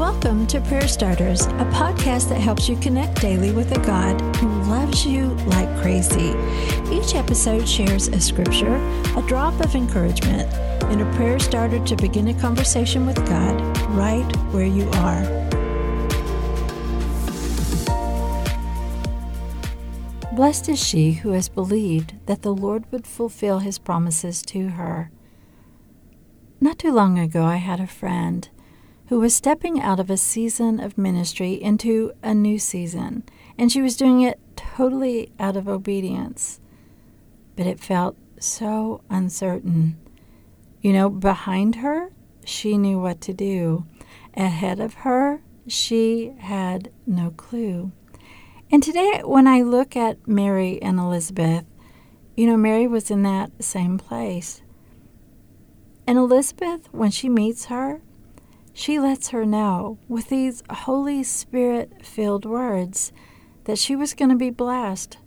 Welcome to Prayer Starters, a podcast that helps you connect daily with a God who loves you like crazy. Each episode shares a scripture, a drop of encouragement, and a prayer starter to begin a conversation with God right where you are. Blessed is she who has believed that the Lord would fulfill his promises to her. Not too long ago, I had a friend who was stepping out of a season of ministry into a new season, and she was doing it totally out of obedience. But it felt so uncertain. You know, behind her, she knew what to do. Ahead of her, she had no clue. And today, when I look at Mary and Elizabeth, you know, Mary was in that same place. And Elizabeth, when she meets her, she lets her know with these Holy Spirit filled words that she was going to be blessed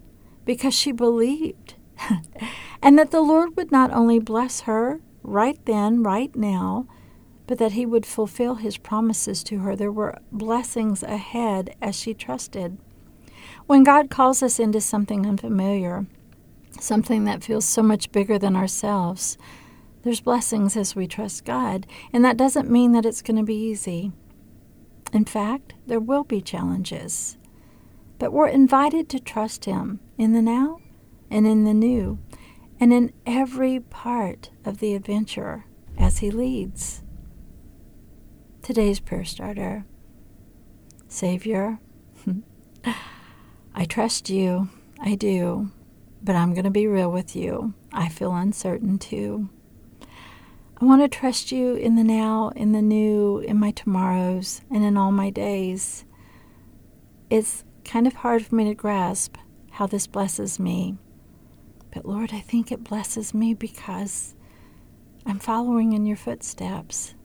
because she believed. and that the Lord would not only bless her right then, right now, but that He would fulfill His promises to her. There were blessings ahead as she trusted. When God calls us into something unfamiliar, something that feels so much bigger than ourselves, there's blessings as we trust God, and that doesn't mean that it's going to be easy. In fact, there will be challenges. But we're invited to trust Him in the now and in the new, and in every part of the adventure as He leads. Today's prayer starter Savior, I trust you, I do, but I'm going to be real with you. I feel uncertain too. I want to trust you in the now, in the new, in my tomorrows, and in all my days. It's kind of hard for me to grasp how this blesses me. But Lord, I think it blesses me because I'm following in your footsteps.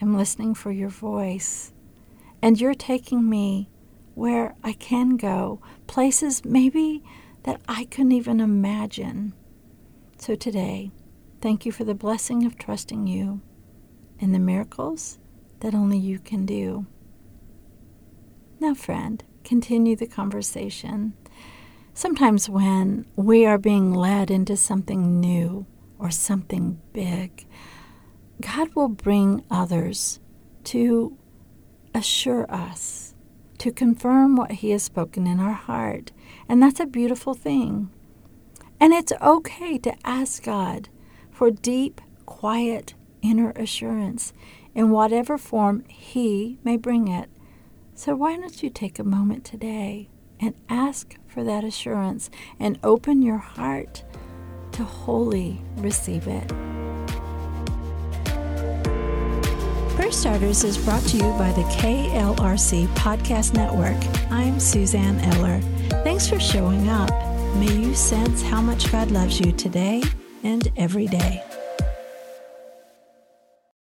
I'm listening for your voice. And you're taking me where I can go, places maybe that I couldn't even imagine. So today, Thank you for the blessing of trusting you and the miracles that only you can do. Now, friend, continue the conversation. Sometimes when we are being led into something new or something big, God will bring others to assure us, to confirm what He has spoken in our heart. And that's a beautiful thing. And it's okay to ask God for deep, quiet inner assurance in whatever form He may bring it. So, why don't you take a moment today and ask for that assurance and open your heart to wholly receive it? Prayer Starters is brought to you by the KLRC Podcast Network. I'm Suzanne Eller. Thanks for showing up. May you sense how much God loves you today and every day.